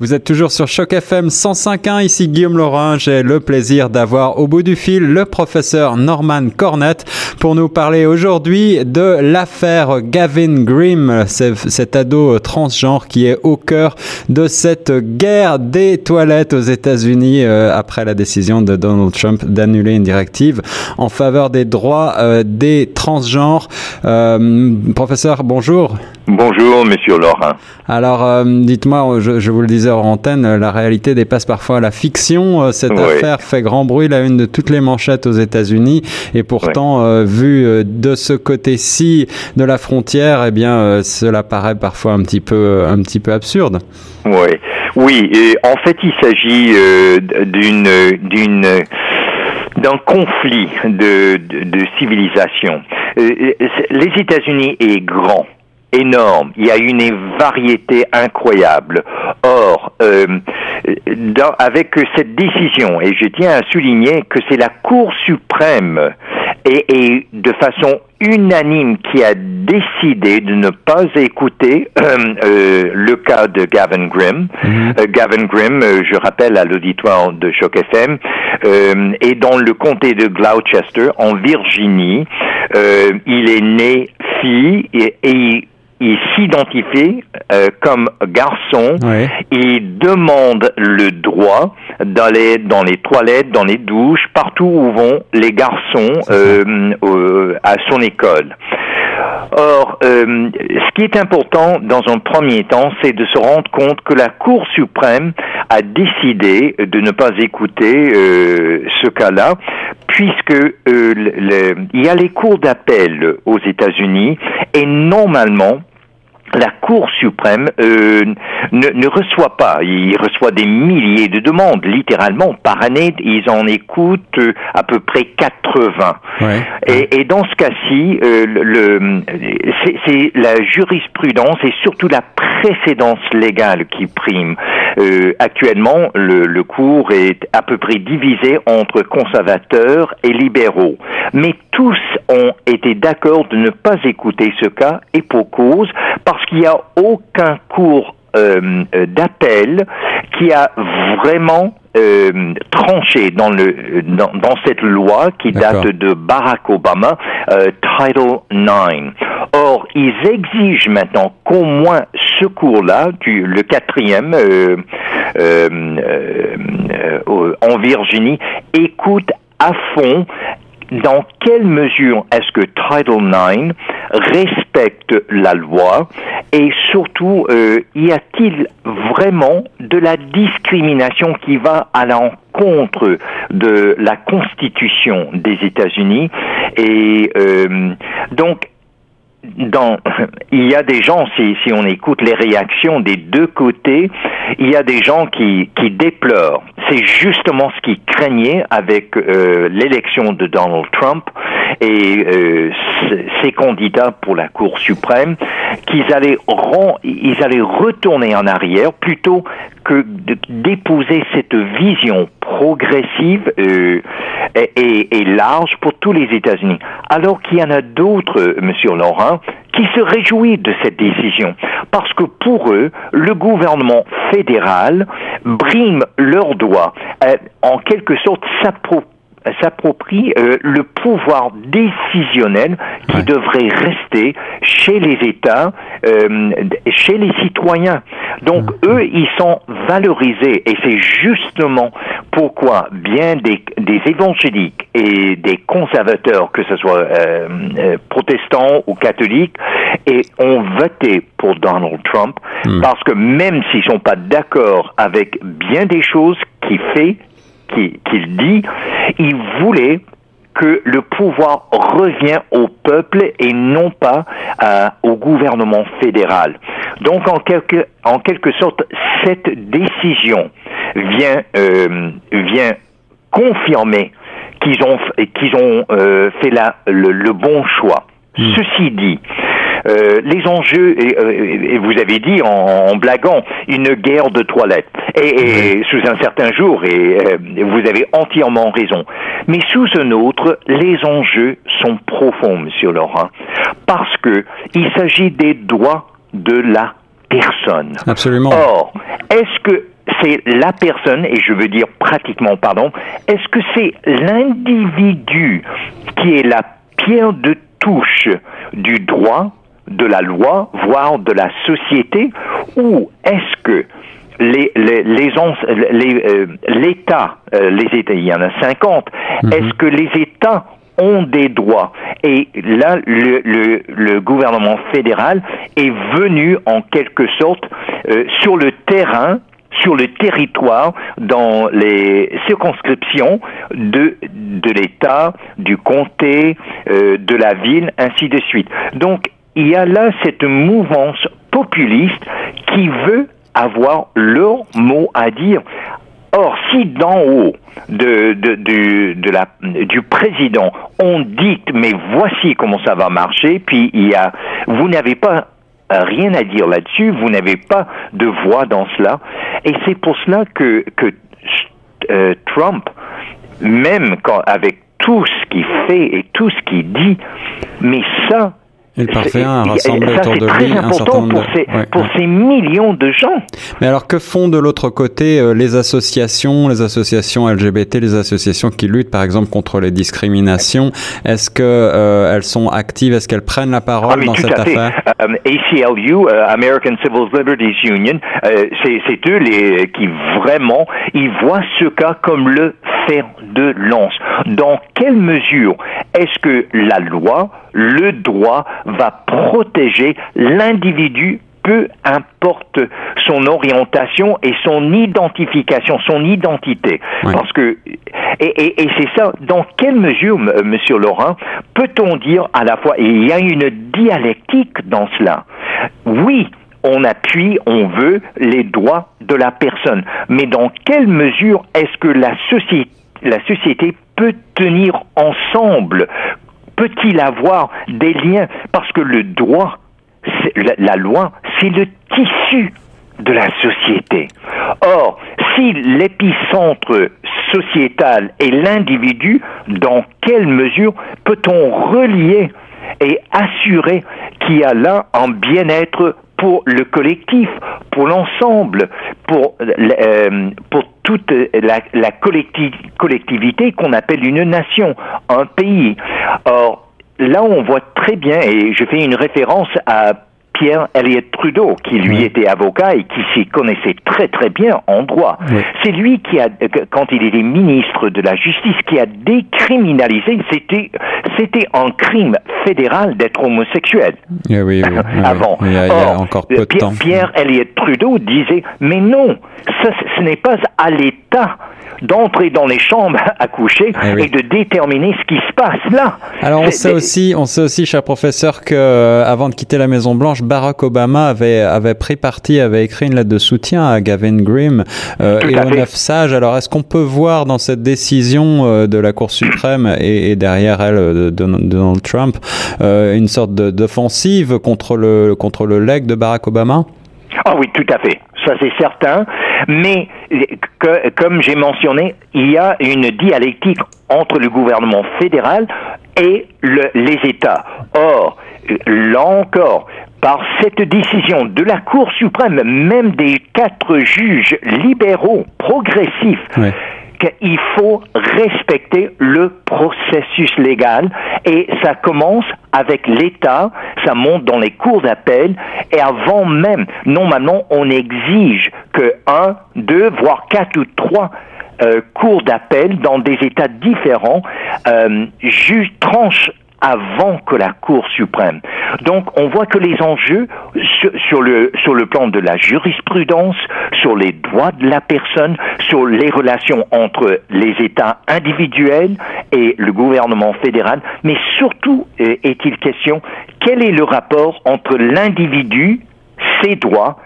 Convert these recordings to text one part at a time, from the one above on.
Vous êtes toujours sur Choc FM 105.1, ici Guillaume Laurin. J'ai le plaisir d'avoir au bout du fil le professeur Norman Cornett pour nous parler aujourd'hui de l'affaire Gavin Grimm, cet ado transgenre qui est au cœur de cette guerre des toilettes aux États-Unis euh, après la décision de Donald Trump d'annuler une directive en faveur des droits euh, des transgenres. Euh, professeur, bonjour. Bonjour, monsieur Laurin. Alors, dites-moi, je, je vous le disais en antenne, la réalité dépasse parfois la fiction. Euh, cette affaire fait grand bruit, la une de toutes les manchettes aux États-Unis, et pourtant, euh, vu euh, de ce côté-ci de la frontière, eh bien, cela paraît parfois un petit peu, un petit peu absurde. Oui, oui. Et en fait, il s'agit d'une, d'une d'un conflit de, de, de civilisation. les États-Unis est grand énorme. Il y a une variété incroyable. Or, euh, dans, avec cette décision, et je tiens à souligner que c'est la Cour suprême et, et, de façon unanime qui a décidé de ne pas écouter euh, euh, le cas de Gavin Grimm. Mhm. Euh, Gavin Grimm, je rappelle à l'auditoire de Choc FM, est dans le comté de Gloucester, en Virginie. il est né fille et, et il s'identifie euh, comme garçon, il demande le droit d'aller dans les toilettes, dans les douches, partout où vont les garçons euh, à son école. Or, euh, ce qui est important dans un premier temps, c'est de se rendre compte que la Cour suprême a décidé de ne pas écouter ce cas-là, puisque il y a les cours d'appel aux États-Unis et normalement, la Cour suprême euh, ne, ne, reçoit pas, il reçoit des milliers de demandes, littéralement par année, ils en écoutent euh, à peu près 80. Et, et, dans ce cas-ci, euh, le, c'est la jurisprudence et surtout la précédence légale qui prime. Actuellement, le, le cours est à peu près divisé entre conservateurs et libéraux. Mais tous ont été d'accord de ne pas écouter ce cas et pour cause, parce qu'il n'y a aucun cours euh, euh, d'appel qui a vraiment euh, tranché dans le dans, dans, cette loi qui date de Barack Obama, euh, Title IX. Or, ils exigent maintenant qu'au moins ce cours-là, le quatrième en Virginie, écoute à fond dans quelle mesure est-ce que Title IX respecte la loi et surtout euh, y a-t-il vraiment de la discrimination qui va à l'encontre de la Constitution des États-Unis? Et euh, donc il y a des gens, si, on écoute les réactions des deux côtés, il y a des gens qui, déplorent. C'est justement ce qu'ils craignaient avec euh, l'élection de Donald Trump et euh, ses candidats pour la Cour suprême, qu'ils allaient, ils allaient retourner en arrière plutôt que d'épouser cette vision progressive euh, et, et, large pour tous les États-Unis. Alors qu'il y en a d'autres, euh, Monsieur Laurent, qui se réjouissent de cette décision, parce que pour eux, le gouvernement fédéral brime leurs doigts, euh, en quelque sorte s'approprie s'approprie euh, le pouvoir décisionnel qui devrait rester chez les États, euh, chez les citoyens. Donc eux, ils sont valorisés et c'est justement pourquoi bien des, des, évangéliques et des conservateurs, que ce soit euh, euh protestants ou catholiques, et ont voté pour Donald Trump hmm. parce que même s'ils sont pas d'accord avec bien des choses qu'il fait, qu'il dit, il voulait que le pouvoir revient au peuple et non pas euh, au gouvernement fédéral. Donc en quelque, en quelque sorte, cette décision vient, euh, vient confirmer qu'ils ont, qu'ils ont euh, fait la, le, bon choix. Hmm. Ceci dit, euh, les enjeux, et, et, vous avez dit en, en, blaguant, une guerre de toilettes. Et, et sous un certain jour, et euh, vous avez entièrement raison. Mais sous un autre, les enjeux sont profonds, Monsieur Laurent, parce que il s'agit des droits de la personne. Absolument. Or, est-ce que c'est la personne, et je veux dire pratiquement, pardon, est-ce que c'est l'individu qui est la pierre de touche du droit, de la loi, voire de la société, ou est-ce que les, les, les, euh, l'État, euh, les États, il y en a 50, mhm. est-ce que les États ont des droits? Et là, le, le, le, gouvernement fédéral est venu en quelque sorte euh, sur le terrain sur le territoire, dans les circonscriptions de, de l'État, du comté, euh, de la ville, ainsi de suite. Donc, il y a là cette mouvance populiste qui veut avoir leur mot à dire. Or, si d'en haut de, de, de, de, la, du président on dit mais voici comment ça va marcher, puis il y a, vous n'avez pas rien à dire là-dessus, vous n'avez pas de voix dans cela, et c'est pour cela que, que euh, Trump, même quand, avec tout ce qu'il fait et tout ce qu'il dit, mais ça, il parvient à rassembler autour de lui un certain nombre pour, ces, pour ces millions de gens. Mais alors que font de l'autre côté euh, les associations, les associations LGBT, les associations qui luttent par exemple contre les discriminations? Est-ce que euh, elles sont actives? Est-ce qu'elles prennent la parole ah, dans cette affaire? Um, ACLU, uh, American Civil Liberties Union, euh, c'est eux les qui vraiment ils voient ce cas comme le fer de lance. Dans quelle mesure est-ce que la loi, le droit va protéger l'individu peu importe son orientation et son identification, son identité. Parce que, et, et, c'est ça, dans quelle mesure, Monsieur Laurent, peut-on dire à la fois, et il y a une dialectique dans cela, oui, on appuie, on veut les droits de la personne, mais dans quelle mesure est-ce que la société, la société peut tenir ensemble peut-il avoir des liens? Parce que le droit, la, loi, c'est le tissu de la société. Or, si l'épicentre sociétal est l'individu, dans quelle mesure peut-on relier et assurer qu'il y a là un bien-être pour le collectif, pour l'ensemble, pour, euh, pour toute la collectivité qu'on appelle une nation, un pays. Or, là, on voit très bien, et je fais une référence à Pierre Elliott Trudeau, qui lui était avocat et qui s'y connaissait très très bien en droit. C'est lui qui a, quand il était ministre de la Justice, qui a décriminalisé, c'était, c'était un crime fédéral d'être homosexuel. Oui, oui, Avant. Il y a, encore peu de Pierre, temps. Pierre Elliott Trudeau disait, mais non, ça, ce n'est pas à l'État d'entrer dans les chambres à coucher eh et de déterminer ce qui se passe là. Alors on sait aussi, on sait aussi, cher professeur, que euh, avant de quitter la Maison Blanche, Barack Obama avait avait pris parti, avait écrit une lettre de soutien à Gavin Grimm euh, et aux neuf sages. Alors est-ce qu'on peut voir dans cette décision euh, de la Cour suprême et, derrière elle de, Donald Trump une sorte d'offensive contre le contre le leg de Barack Obama? Ah oui, tout à fait ça c'est certain, mais que, comme j'ai mentionné, il y a une dialectique entre le gouvernement fédéral et le, les États. Or, là encore, par cette décision de la Cour suprême, même des quatre juges libéraux progressifs, qu'il faut respecter le processus légal. Et ça commence avec l'État, ça monte dans les cours d'appel et avant même, normalement, on exige que un, deux, voire quatre ou trois euh, cours d'appel dans des États différents euh, tranchent avant que la Cour suprême. Donc on voit que les enjeux sur, le, sur le plan de la jurisprudence, sur les droits de la personne, sur les relations entre les États individuels et le gouvernement fédéral, mais surtout euh, est-il question quel est le rapport entre l'individu, ses droits,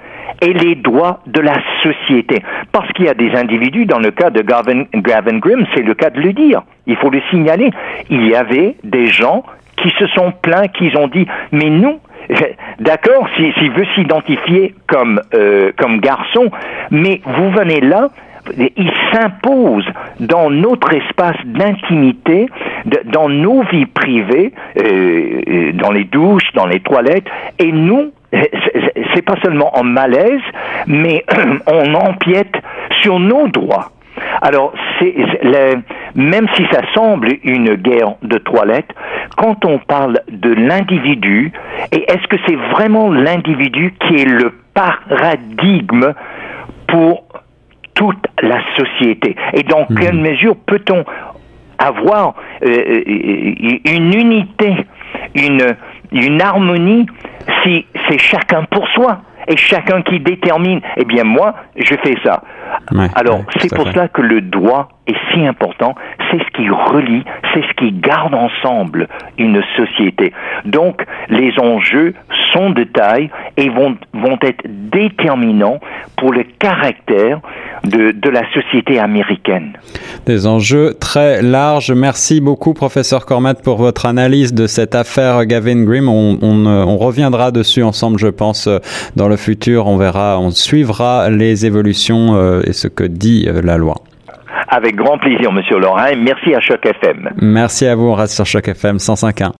et les droits de la société? Parce qu'il y a des individus, dans le cas de Gavin, Gavin Grimm, c'est le cas de le dire, il faut le signaler, il y avait des gens qui se sont plaints, qui ont dit, mais nous, d'accord, s'il veut s'identifier comme, euh, comme garçon, mais vous venez là, il s'impose dans notre espace d'intimité dans nos vies privées, euh, dans les douches, dans les toilettes, et nous, c'est pas seulement en malaise, mais on empiète sur nos droits. Alors, c'est, même si ça semble une guerre de toilettes, quand on parle de l'individu, et est-ce que c'est vraiment l'individu qui est le paradigme pour toute la société? Et dans hmm. quelle mesure peut-on avoir euh, euh, une unité, une, une harmonie si c'est chacun pour soi et chacun qui détermine, eh bien moi, je fais ça. Alors, c'est pour cela que le droit est si important, c'est ce qui relie, c'est ce qui garde ensemble une société. Donc, les enjeux sont de taille et vont, vont être déterminants pour le caractère de, de la société américaine. Des enjeux très larges. Merci beaucoup, professeur Cormat, pour votre analyse de cette affaire Gavin Grimm. On, on, on reviendra dessus ensemble, je pense, dans le futur. On verra, on suivra les évolutions euh, et ce que dit euh, la loi. Avec grand plaisir, Monsieur Lorrain. Merci à Choc FM. Merci à vous. On reste sur Choc FM 105.1.